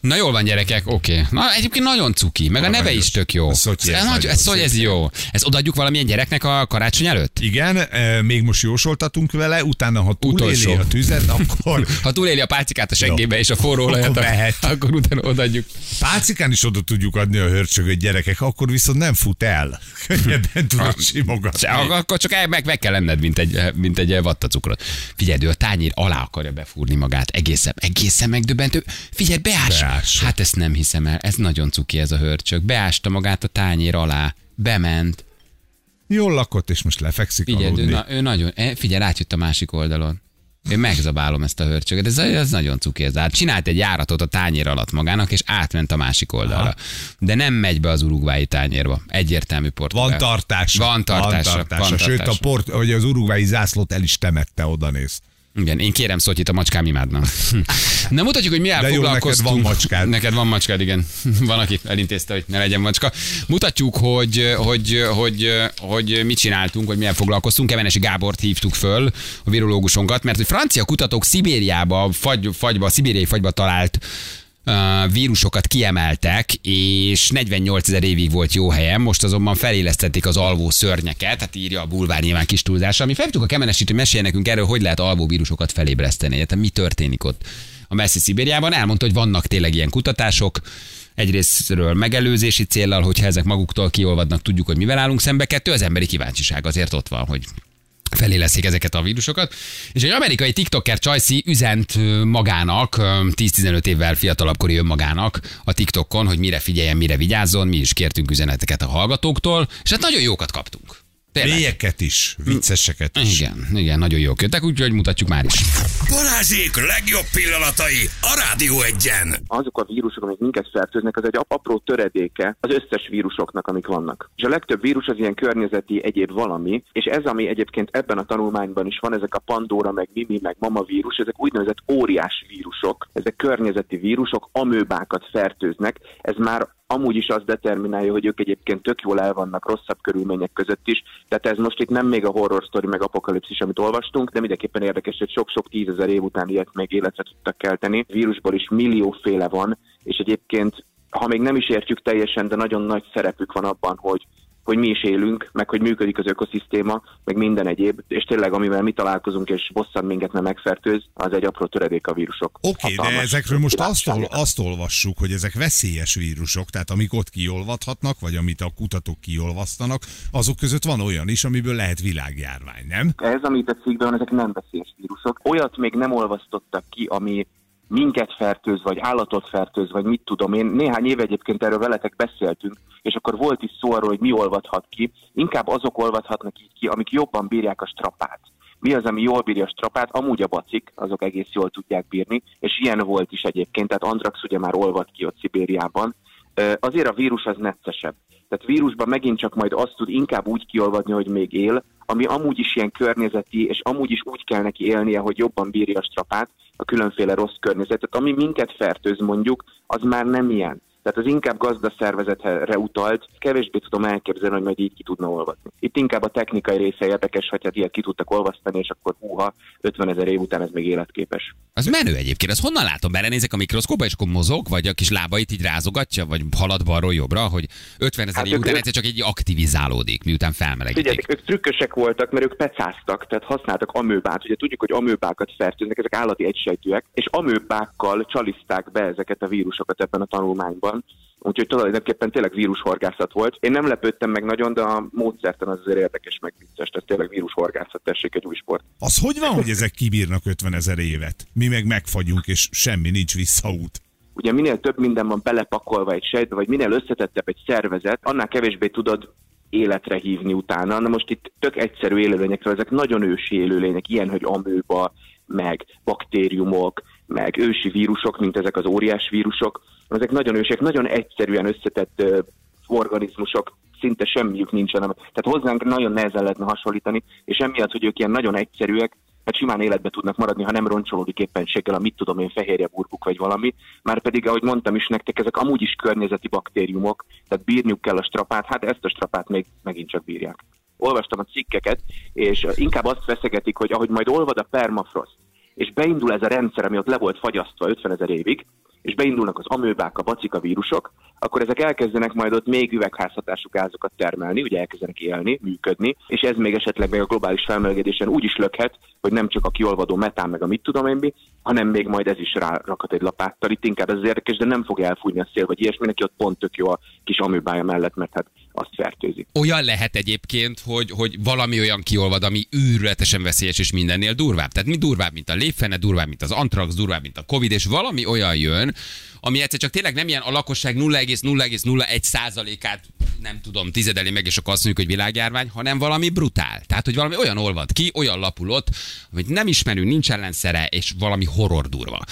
Na jól van, gyerekek, oké. Okay. Na egyébként nagyon cuki, meg a neve is tök jó. Ez ez, ez, szép. ez jó. Ez odaadjuk valamilyen gyereknek a karácsony előtt? Igen, eh, még most jósoltatunk vele, utána, ha túléli Utolsó. a tüzet, akkor Ha túléli a pálcikát a seggébe és a forró olajat, Akkor akkor utána odaadjuk. pálcikán is oda tudjuk adni a hörcsögöt gyerekek, akkor viszont nem fut el. Könnyebben tudod simogatni. Akkor csak el- meg, meg kell lenned, mint egy, mint egy vattacukrot. Figyelj, ő a tányér alá akarja befúrni magát. Egészen, egészen megdöbbentő. Figyelj, beás. Beássa. Hát ezt nem hiszem el. Ez nagyon cuki ez a hörcsök. Beásta magát a tányér alá. Bement. Jól lakott, és most lefekszik Figyelj, ő, aludni. na, ő nagyon, eh, figyelj, átjött a másik oldalon. Én megzabálom ezt a hörcsöget. Ez, ez nagyon cuki ez. Hát csinált egy járatot a tányér alatt magának, és átment a másik oldalra. Aha. De nem megy be az urugvái tányérba. Egyértelmű portugál. Van tartása. Van tartása. Van tartása. Van Sőt, a port, hogy az urugvái zászlót el is temette, oda néz. Igen, én kérem Szotyit, a macskám imádna. Na mutatjuk, hogy mivel De jó, foglalkoztunk. neked van macskád. Neked van macskád, igen. Van, aki elintézte, hogy ne legyen macska. Mutatjuk, hogy, hogy, hogy, hogy mit csináltunk, hogy milyen foglalkoztunk. Kemenesi Gábort hívtuk föl, a virológusunkat, mert hogy francia kutatók Szibériába, fagy, fagyba, szibériai fagyba talált vírusokat kiemeltek, és 48 ezer évig volt jó helyen, most azonban felélesztették az alvó szörnyeket, hát írja a bulvár nyilván kis túlzással. Mi felhívtuk a kemenesit, hogy meséljen nekünk erről, hogy lehet alvó vírusokat felébreszteni, hát mi történik ott a messzi Szibériában. Elmondta, hogy vannak tényleg ilyen kutatások, egyrésztről megelőzési céllal, hogyha ezek maguktól kiolvadnak, tudjuk, hogy mivel állunk szembe. Kettő, az emberi kíváncsiság azért ott van, hogy feléleszik ezeket a vírusokat. És egy amerikai TikToker Csajci üzent magának, ö, 10-15 évvel fiatalabbkori önmagának a TikTokon, hogy mire figyeljen, mire vigyázzon. Mi is kértünk üzeneteket a hallgatóktól, és hát nagyon jókat kaptunk. Tényleg. Mélyeket is, vicceseket is. Igen, igen, nagyon jók jöttek, úgyhogy mutatjuk már is. Balázsék legjobb pillanatai a Rádió egyen. azok a vírusok, amik minket fertőznek, az egy ap- apró töredéke az összes vírusoknak, amik vannak. És a legtöbb vírus az ilyen környezeti egyéb valami, és ez, ami egyébként ebben a tanulmányban is van, ezek a Pandora, meg Mimi, meg Mama vírus, ezek úgynevezett óriás vírusok, ezek környezeti vírusok, amőbákat fertőznek, ez már amúgy is azt determinálja, hogy ők egyébként tök jól el vannak rosszabb körülmények között is. Tehát ez most itt nem még a horror story meg apokalipszis, amit olvastunk, de mindenképpen érdekes, hogy sok-sok tízezer év után ilyet még életre tudtak kelteni. Vírusból is millióféle van, és egyébként ha még nem is értjük teljesen, de nagyon nagy szerepük van abban, hogy hogy mi is élünk, meg hogy működik az ökoszisztéma, meg minden egyéb, és tényleg amivel mi találkozunk, és bosszant minket, mert megfertőz, az egy apró töredék a vírusok. Oké, okay, de ezekről most azt, ol, azt olvassuk, hogy ezek veszélyes vírusok, tehát amik ott kiolvadhatnak, vagy amit a kutatók kiolvasztanak, azok között van olyan is, amiből lehet világjárvány, nem? Ez, amit a cikkben van, ezek nem veszélyes vírusok. Olyat még nem olvasztottak ki, ami minket fertőz, vagy állatot fertőz, vagy mit tudom én. Néhány éve egyébként erről veletek beszéltünk, és akkor volt is szó arról, hogy mi olvadhat ki. Inkább azok olvadhatnak ki, amik jobban bírják a strapát. Mi az, ami jól bírja a strapát? Amúgy a bacik, azok egész jól tudják bírni, és ilyen volt is egyébként, tehát Andrax ugye már olvad ki ott Szibériában. Azért a vírus az neccesebb. Tehát vírusban megint csak majd azt tud inkább úgy kiolvadni, hogy még él, ami amúgy is ilyen környezeti, és amúgy is úgy kell neki élnie, hogy jobban bírja a strapát, a különféle rossz környezetet. Ami minket fertőz mondjuk, az már nem ilyen. Tehát az inkább gazdaszervezetre utalt, kevésbé tudom elképzelni, hogy majd így ki tudna olvasni. Itt inkább a technikai része érdekes, hogy hát ilyet ki tudtak olvasztani, és akkor húha, 50 ezer év után ez még életképes. Az menő egyébként, az honnan látom? Belenézek a mikroszkóba, és akkor mozog, vagy a kis lábait így rázogatja, vagy halad balról jobbra, hogy 50 ezer Hát év után egyszer csak egy aktivizálódik, miután felmelegítik. Figyeljetek, ők trükkösek voltak, mert ők pecáztak, tehát használtak amőbát. Ugye tudjuk, hogy amőbákat fertőznek, ezek állati egysejtűek, és amőbákkal csaliszták be ezeket a vírusokat ebben a tanulmányban. Úgyhogy tulajdonképpen tényleg vírushorgászat volt. Én nem lepődtem meg nagyon, de a módszertan az azért érdekes, meg vicces. Tehát tényleg vírushorgászat, tessék egy új sport. Az hogy van, hogy ezek kibírnak 50 ezer évet? Mi meg megfagyunk, és semmi nincs visszaút. ugye minél több minden van belepakolva egy sejtbe, vagy minél összetettebb egy szervezet, annál kevésbé tudod életre hívni utána. Na most itt tök egyszerű élőlényekről, ezek nagyon ősi élőlények, ilyen, hogy amőba, meg baktériumok, meg ősi vírusok, mint ezek az óriás vírusok. Ezek nagyon ősiek, nagyon egyszerűen összetett organizmusok, szinte semmiük nincsen. Tehát hozzánk nagyon nehezen lehetne hasonlítani, és emiatt, hogy ők ilyen nagyon egyszerűek, hát simán életbe tudnak maradni, ha nem roncsolódik éppenséggel a mit tudom én fehérje burkuk vagy valami, már pedig, ahogy mondtam is nektek, ezek amúgy is környezeti baktériumok, tehát bírniuk kell a strapát, hát ezt a strapát még megint csak bírják. Olvastam a cikkeket, és inkább azt veszegetik, hogy ahogy majd olvad a permafrost, és beindul ez a rendszer, ami ott le volt fagyasztva 50 ezer évig, és beindulnak az amőbák, a bacika vírusok, akkor ezek elkezdenek majd ott még üvegházhatású gázokat termelni, ugye elkezdenek élni, működni, és ez még esetleg még a globális felmelegedésen úgy is lökhet, hogy nem csak a kiolvadó metán, meg a mit tudom én mi, hanem még majd ez is rárakhat egy lapáttal. Itt inkább ez az érdekes, de nem fog elfújni a szél, vagy ilyesmi, neki ott pont tök jó a kis amőbája mellett, mert hát azt fertőzi. Olyan lehet egyébként, hogy, hogy valami olyan kiolvad, ami őrületesen veszélyes és mindennél durvább. Tehát mi durvább, mint a lépfene, durvább, mint az antrax, durvább, mint a covid, és valami olyan jön, ami egyszer csak tényleg nem ilyen a lakosság 0,0,01 százalékát nem tudom, tizedeli meg, és akkor azt mondjuk, hogy világjárvány, hanem valami brutál. Tehát, hogy valami olyan olvad ki, olyan lapulott, amit nem ismerünk, nincs ellenszere, és valami horror durva.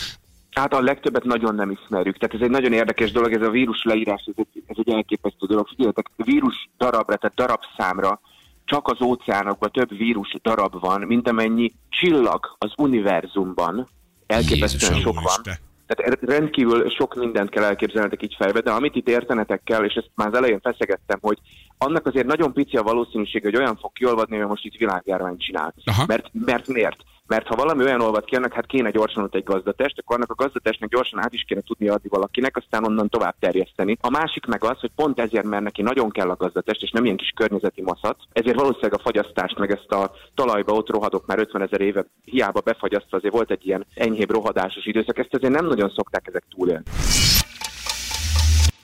Hát a legtöbbet nagyon nem ismerjük. Tehát ez egy nagyon érdekes dolog, ez a vírus leírás, ez egy, ez egy elképesztő dolog. Figyeljetek, vírus darabra, tehát darabszámra csak az óceánokban több vírus darab van, mint amennyi csillag az univerzumban. Elképesztően Jézusom, sok van. Tehát rendkívül sok mindent kell elképzelnetek így fejbe, de amit itt értenetek kell, és ezt már az elején feszegettem, hogy annak azért nagyon pici a valószínűség, hogy olyan fog kiolvadni, hogy most itt világjárványt csinál. Aha. Mert, mert miért? Mert ha valami olyan olvad ki, annak hát kéne gyorsan ott egy gazdatest, akkor annak a gazdatestnek gyorsan át is kéne tudni adni valakinek, aztán onnan tovább terjeszteni. A másik meg az, hogy pont ezért, mert neki nagyon kell a gazdatest, és nem ilyen kis környezeti maszat, ezért valószínűleg a fagyasztást, meg ezt a talajba ott rohadok már 50 ezer éve, hiába befagyasztva, azért volt egy ilyen enyhébb rohadásos időszak, ezt azért nem nagyon szokták ezek túlélni.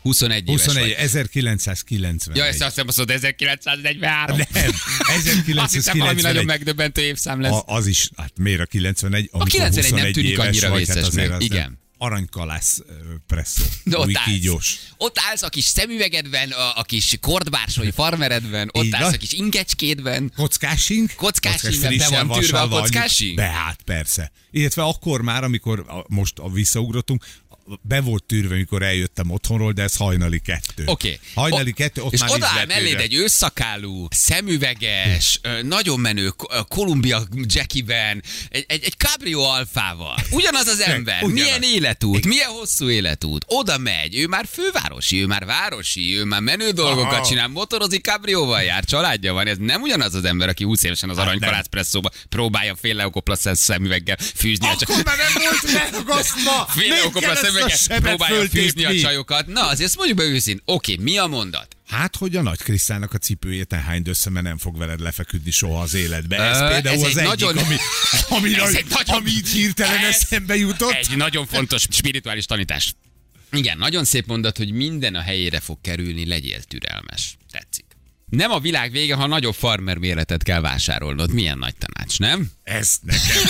21 éves 21, vagy. 1990. Ja, ezt azt azt mondod, 1943. Nem, Azt hiszem, valami nagyon 1991. megdöbbentő évszám lesz. A, az is, hát miért a 91? Amikor 91 nem 21 tűnik annyira vagy, vészes hát azért meg. az Igen. nem. Aranykalász presszó. De ott állsz, kígyós. ott állsz a kis szemüvegedben, a, a kis kordbársony farmeredben, ott Így állsz a kis ingecskédben. Kockásink? Kockásink, be van tűrve a kockásink? Be, hát persze. Illetve akkor már, amikor a, most a visszaugrottunk, be volt tűrve, amikor eljöttem otthonról, de ez hajnali kettő. Oké. Hajnali O- kettő, ott és már nincs melléd egy ősszakálú, szemüveges, nagyon menő K- Columbia Jackie-ben, egy, egy, egy Cabrio alfával. Ugyanaz az ember. ugyanaz. Milyen életút, milyen hosszú életút. Oda megy, ő már fővárosi, ő már városi, ő már menő dolgokat Aha. csinál, motorozik, Cabrióval jár, családja van. Ez nem ugyanaz az ember, aki 20 évesen az Hát aranykalász presszóba próbálja fél leokoplassz szemüveggel fűzni Akkor már nem volt megragasztva! Fél szemüveggel sebet próbálja fűzni a csajokat. Na, azért mondjuk be őszint. Oké, mi a mondat? Hát, hogy a nagy Krisztának a cipőjét hányd össze, mert nem fog veled lefeküdni soha az életbe. Ez Ö, például ez az egy egyik, nagyon- ami, ami, Ez nagy, egy nagyon- ami így hirtelen Ez eszembe jutott. Egy nagyon fontos spirituális tanítás. Igen, nagyon szép mondat, hogy minden a helyére fog kerülni, legyél türelmes. Tetszik. Nem a világ vége, ha nagyobb farmer méretet kell vásárolnod. Milyen nagy tanács, nem? Ez nekem.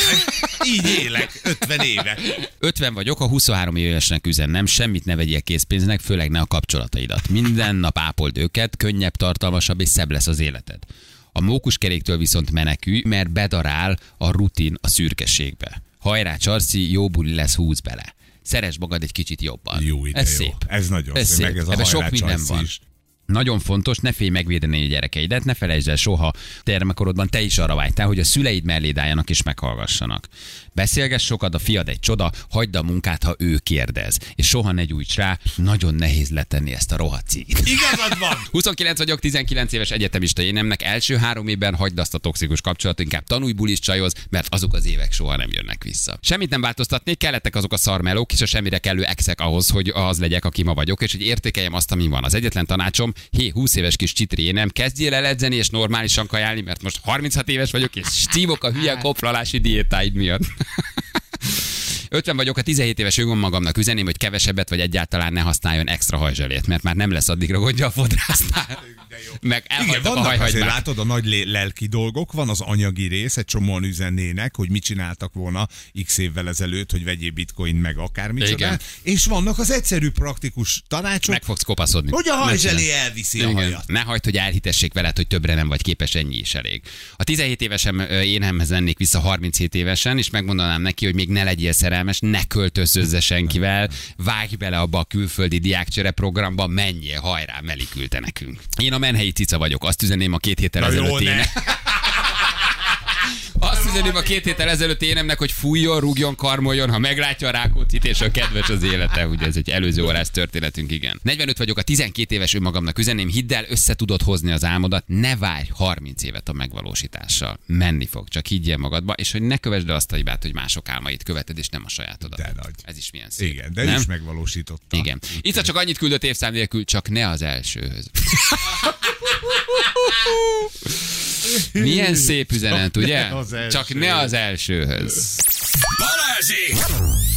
Így élek, 50 éve. 50 vagyok, a 23 évesnek üzennem, semmit ne vegyél készpénznek, főleg ne a kapcsolataidat. Minden nap ápold őket, könnyebb, tartalmasabb és szebb lesz az életed. A mókuskeréktől viszont menekülj, mert bedarál a rutin a szürkeségbe. Hajrá, Csarszi, jó buli lesz, húz bele. Szeres magad egy kicsit jobban. Jó ide, ez jó. szép. Ez nagyon ez szép, szép. meg ez a sok minden van. is. Nagyon fontos, ne félj megvédeni a gyerekeidet, ne felejtsd el soha termekorodban te is arra vágytál, hogy a szüleid melléd álljanak és meghallgassanak. Beszélgess sokat, a fiad egy csoda, hagyd a munkát, ha ő kérdez. És soha ne gyújts rá, nagyon nehéz letenni ezt a rohadt cigit. Igazad van! 29 vagyok, 19 éves egyetemista énemnek első három évben hagyd azt a toxikus kapcsolatot, inkább tanulj bulis csajoz, mert azok az évek soha nem jönnek vissza. Semmit nem változtatnék, kellettek azok a szarmelók és a semmire kellő exek ahhoz, hogy az legyek, aki ma vagyok, és hogy értékeljem azt, ami van. Az egyetlen tanácsom, hé, 20 éves kis csitri énem, kezdjél el edzeni és normálisan kajálni, mert most 36 éves vagyok, és szívok a hülye koplalási diétáid miatt. 50 vagyok, a 17 éves önmagamnak üzeném, hogy kevesebbet vagy egyáltalán ne használjon extra hajzselét, mert már nem lesz addigra gondja a fodrásznál. Meg Igen, elhagytak a vannak azért látod a nagy lelki dolgok, van az anyagi rész, egy csomóan üzennének, hogy mit csináltak volna x évvel ezelőtt, hogy vegyél bitcoin meg akármicsoda. Igen. És vannak az egyszerű praktikus tanácsok, Meg fogsz kopaszodni. hogy a hajzselé csináld. elviszi a Igen. hajat. Ne hagyd, hogy elhitessék veled, hogy többre nem vagy képes, ennyi is elég. A 17 évesem ö, énemhez lennék vissza 37 évesen, és megmondanám neki, hogy még ne legyél szerelmes, ne költözözze senkivel, vágj bele abba a külföldi diákcsere programba, menjél, hajrá, melikülte nekünk. Én a menhelyi cica vagyok, azt üzenném a két héttel ezelőtt ne. üzenném a két héttel ezelőtt énemnek, hogy fújjon, rúgjon, karmoljon, ha meglátja a Rákóczit, és a kedves az élete. Ugye ez egy előző órás történetünk, igen. 45 vagyok, a 12 éves önmagamnak üzenném, hidd el, össze tudod hozni az álmodat, ne várj 30 évet a megvalósítással. Menni fog, csak higgyél magadba, és hogy ne kövesd el azt a hibát, hogy mások álmait követed, és nem a sajátodat. De nagy. Ez is milyen szép. Igen, de nem? is megvalósította. Igen. Itt csak annyit küldött évszám nélkül, csak ne az elsőhöz. Milyen szép üzenet, ugye? Csak ne az elsőhöz. Balázsi!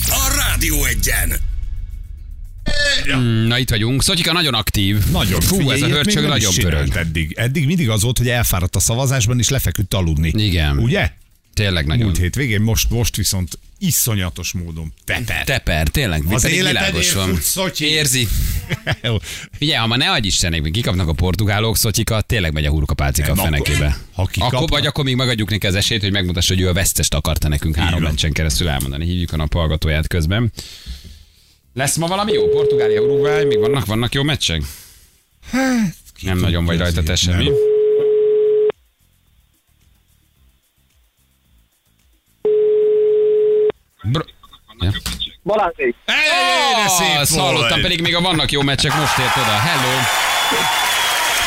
A Rádió egyen! Mm, Na itt vagyunk. Szotyika nagyon aktív. Nagyon. Fú, Figyelj, ez a hörcsög nagyon pörög. Eddig. eddig mindig az volt, hogy elfáradt a szavazásban, és lefeküdt aludni. Igen. Ugye? Tényleg nagyon. Múlt hétvégén, most, most viszont iszonyatos módon teper. Teper, tényleg. Az pedig világos van. Szotyi. Érzi. Figyelj, ha ma ne adj Istenek, kikapnak a portugálok, Szotyika, tényleg megy a hurkapálcika a Nem, akkor- fenekébe. ha kikapnak- akkor, vagy akkor még megadjuk neki az esélyt, hogy megmutassa, hogy ő a vesztest akarta nekünk három van. meccsen keresztül elmondani. Hívjuk a nap hallgatóját közben. Lesz ma valami jó? Portugália, Uruguay, még vannak, vannak jó meccsek? Hát, Nem nagyon vagy rajta te semmi. Nem. Bro- ja. Balázsék, szép Azt volt. hallottam, pedig még a vannak jó meccsek, most ért oda. Hello!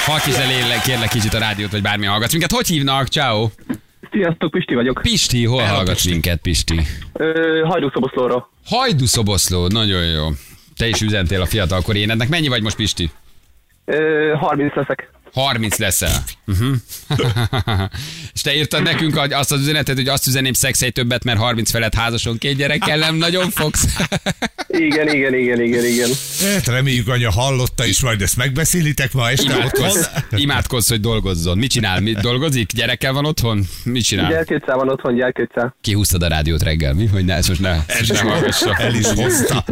Halkíts el, lélek, kérlek kicsit a rádiót, vagy bármi hallgatsz minket. Hogy hívnak? Ciao. sziasztok, Pisti vagyok. Pisti, hol Hello, hallgatsz Pisti. minket, Pisti? Ö, Hajdúszoboszlóra. Hajdu szoboszló, nagyon jó. Te is üzentél a fiatalkor énednek. Mennyi vagy most, Pisti? Ö, 30 leszek. 30 leszel. Uh-huh. És te írtad nekünk azt az üzenetet, hogy azt üzenném szexelj többet, mert 30 felett házason két gyerekkel nem nagyon fogsz. Igen, igen, igen, igen, igen. Hát reméljük, anya hallotta, és majd ezt megbeszélitek ma este otthon. Imádkozz, imádkozz, hogy dolgozzon. Mit csinál? Mit dolgozik? Gyerekkel van otthon? Mit csinál? Gyerkőccel van otthon, gyerkőccel. Kihúztad a rádiót reggel, mi? Hogy ne, ezt most ne, ezt most ne hallgassa. El is hozta.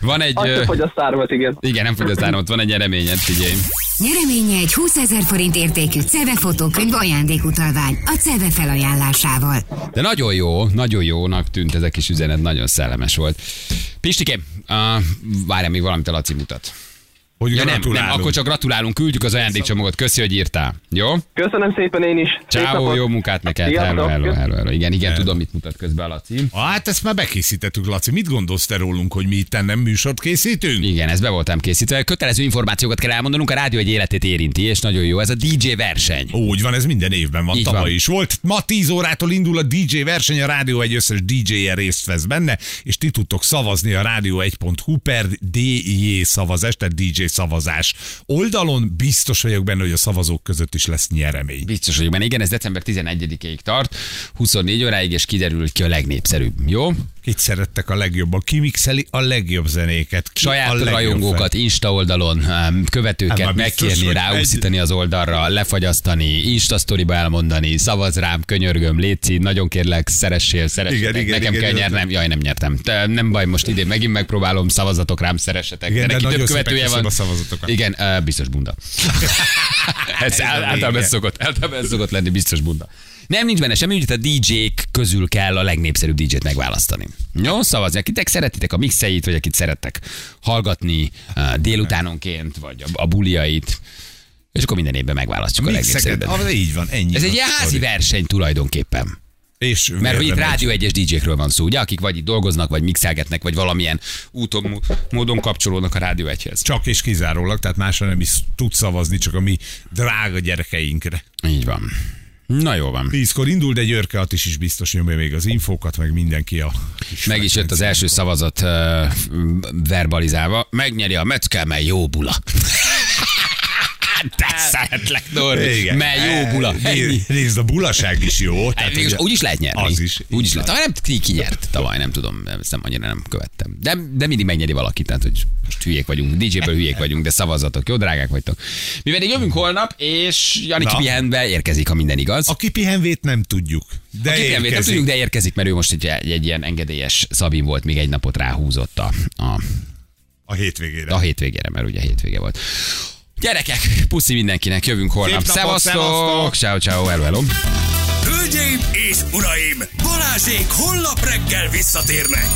Van egy... Azt ö, hogy a szármat, igen. igen, nem fogy az áramot, van egy nyereményed, figyelj. Nyereménye egy 20 ezer forint értékű CEVE fotókönyv ajándékutalvány a CEVE felajánlásával. De nagyon jó, nagyon jónak tűnt ez a kis üzenet, nagyon szellemes volt. Pistikém, uh, várjál, még valamit a Laci mutat. Hogy Ja nem, nem, akkor csak gratulálunk, küldjük az ajándékcsomagot, köszi, hogy írtál. Jó? Köszönöm szépen én is. Szép Ciao, jó munkát neked. Hello, hello, hello, hello. Igen, igen, tudom, mit mutat közben a Laci. Hát ezt már bekészítettük, Laci. Mit gondolsz te rólunk, hogy mi itt nem műsort készítünk? Igen, ez be voltam készítve. Kötelező információkat kell elmondanunk, a rádió egy életét érinti, és nagyon jó. Ez a DJ verseny. Úgy van, ez minden évben van, Így tavaly van. is volt. Ma 10 órától indul a DJ verseny, a Rádió egy összes DJ-je részt vesz benne, és ti tudtok szavazni a rádió1.hu per DJ szavazás, tehát DJ szavazás oldalon. Biztos vagyok benne, hogy a szavazók között is lesz nyeremény. Biztos vagyok benne. Igen, ez december 11-ig tart, 24 óráig, és kiderül ki a legnépszerűbb. Jó? Kit szerettek a legjobban? Ki mixeli a legjobb zenéket? Ki a Saját legjobb rajongókat Insta oldalon, um, Hát követőket biztos, megkérni, ráúszítani az oldalra, lefagyasztani, Insta sztoriba elmondani, szavaz rám, könyörgöm, léci, nagyon kérlek, szeressél, szeressetek, Igen, igen, nekem igen, kell igen. nyernem, jaj, nem nyertem. Te, nem baj, most idén megint megpróbálom, szavazatok rám, szeressetek. Igen, de neki nagyon több követője van. A szavazatokat. Igen, uh, biztos bunda. Ez ál- általában ez szokott, általában ez szokott lenni, biztos bunda. Nem, nincs benne semmi, hogy a DJ-k közül kell a legnépszerűbb DJ-t megválasztani. Jó, szavazni, akitek szeretitek a mixeit, vagy akit szerettek hallgatni uh, délutánonként, vagy a, a buliait, és akkor minden évben megválasztjuk a, Mixeket, legnépszerűbbet. ah, így van, ennyi. Ez egy ilyen a házi verseny tulajdonképpen. És Mert hogy itt. Rádió egyes DJ-kről van szó, ugye, akik vagy itt dolgoznak, vagy mixelgetnek, vagy valamilyen úton, mó- módon kapcsolódnak a Rádió egyhez. Csak és kizárólag, tehát másra nem is tud szavazni, csak a mi drága gyerekeinkre. Így van. Na jó van. Tízkor indul, de Györke Attis is biztos nyomja még az infókat, meg mindenki a... Meg is jött az első szavazat uh, verbalizálva. Megnyeri a mert jó bula. De szeretlek, Norbi. Igen. Mert jó bula. Ennyi. Né- Nézd, a bulaság is jó. Hát, ugye- úgy is lehet nyerni. Az is. Úgy is lehet. Tavaly nem ki, ki nyert. Tavaly nem tudom, ezt nem annyira nem követtem. De, de mindig megnyeri valaki, tehát hogy most hülyék vagyunk, DJ-ből hülyék vagyunk, de szavazatok, jó drágák vagytok. Mi pedig jövünk holnap, és Jani Na. kipihenve érkezik, ha minden igaz. A kipihenvét nem tudjuk. De Aki nem, nem tudjuk, de érkezik, mert ő most egy, egy, egy ilyen engedélyes Szabin volt, még egy napot ráhúzott a, a, A hétvégére. a hétvégére, mert ugye hétvége volt. Gyerekek, puszi mindenkinek, jövünk holnap. Napot, Szevasztok! szevasztok! Ciao, ciao, hello, hello. Hölgyeim és uraim, Balázsék holnap reggel visszatérnek.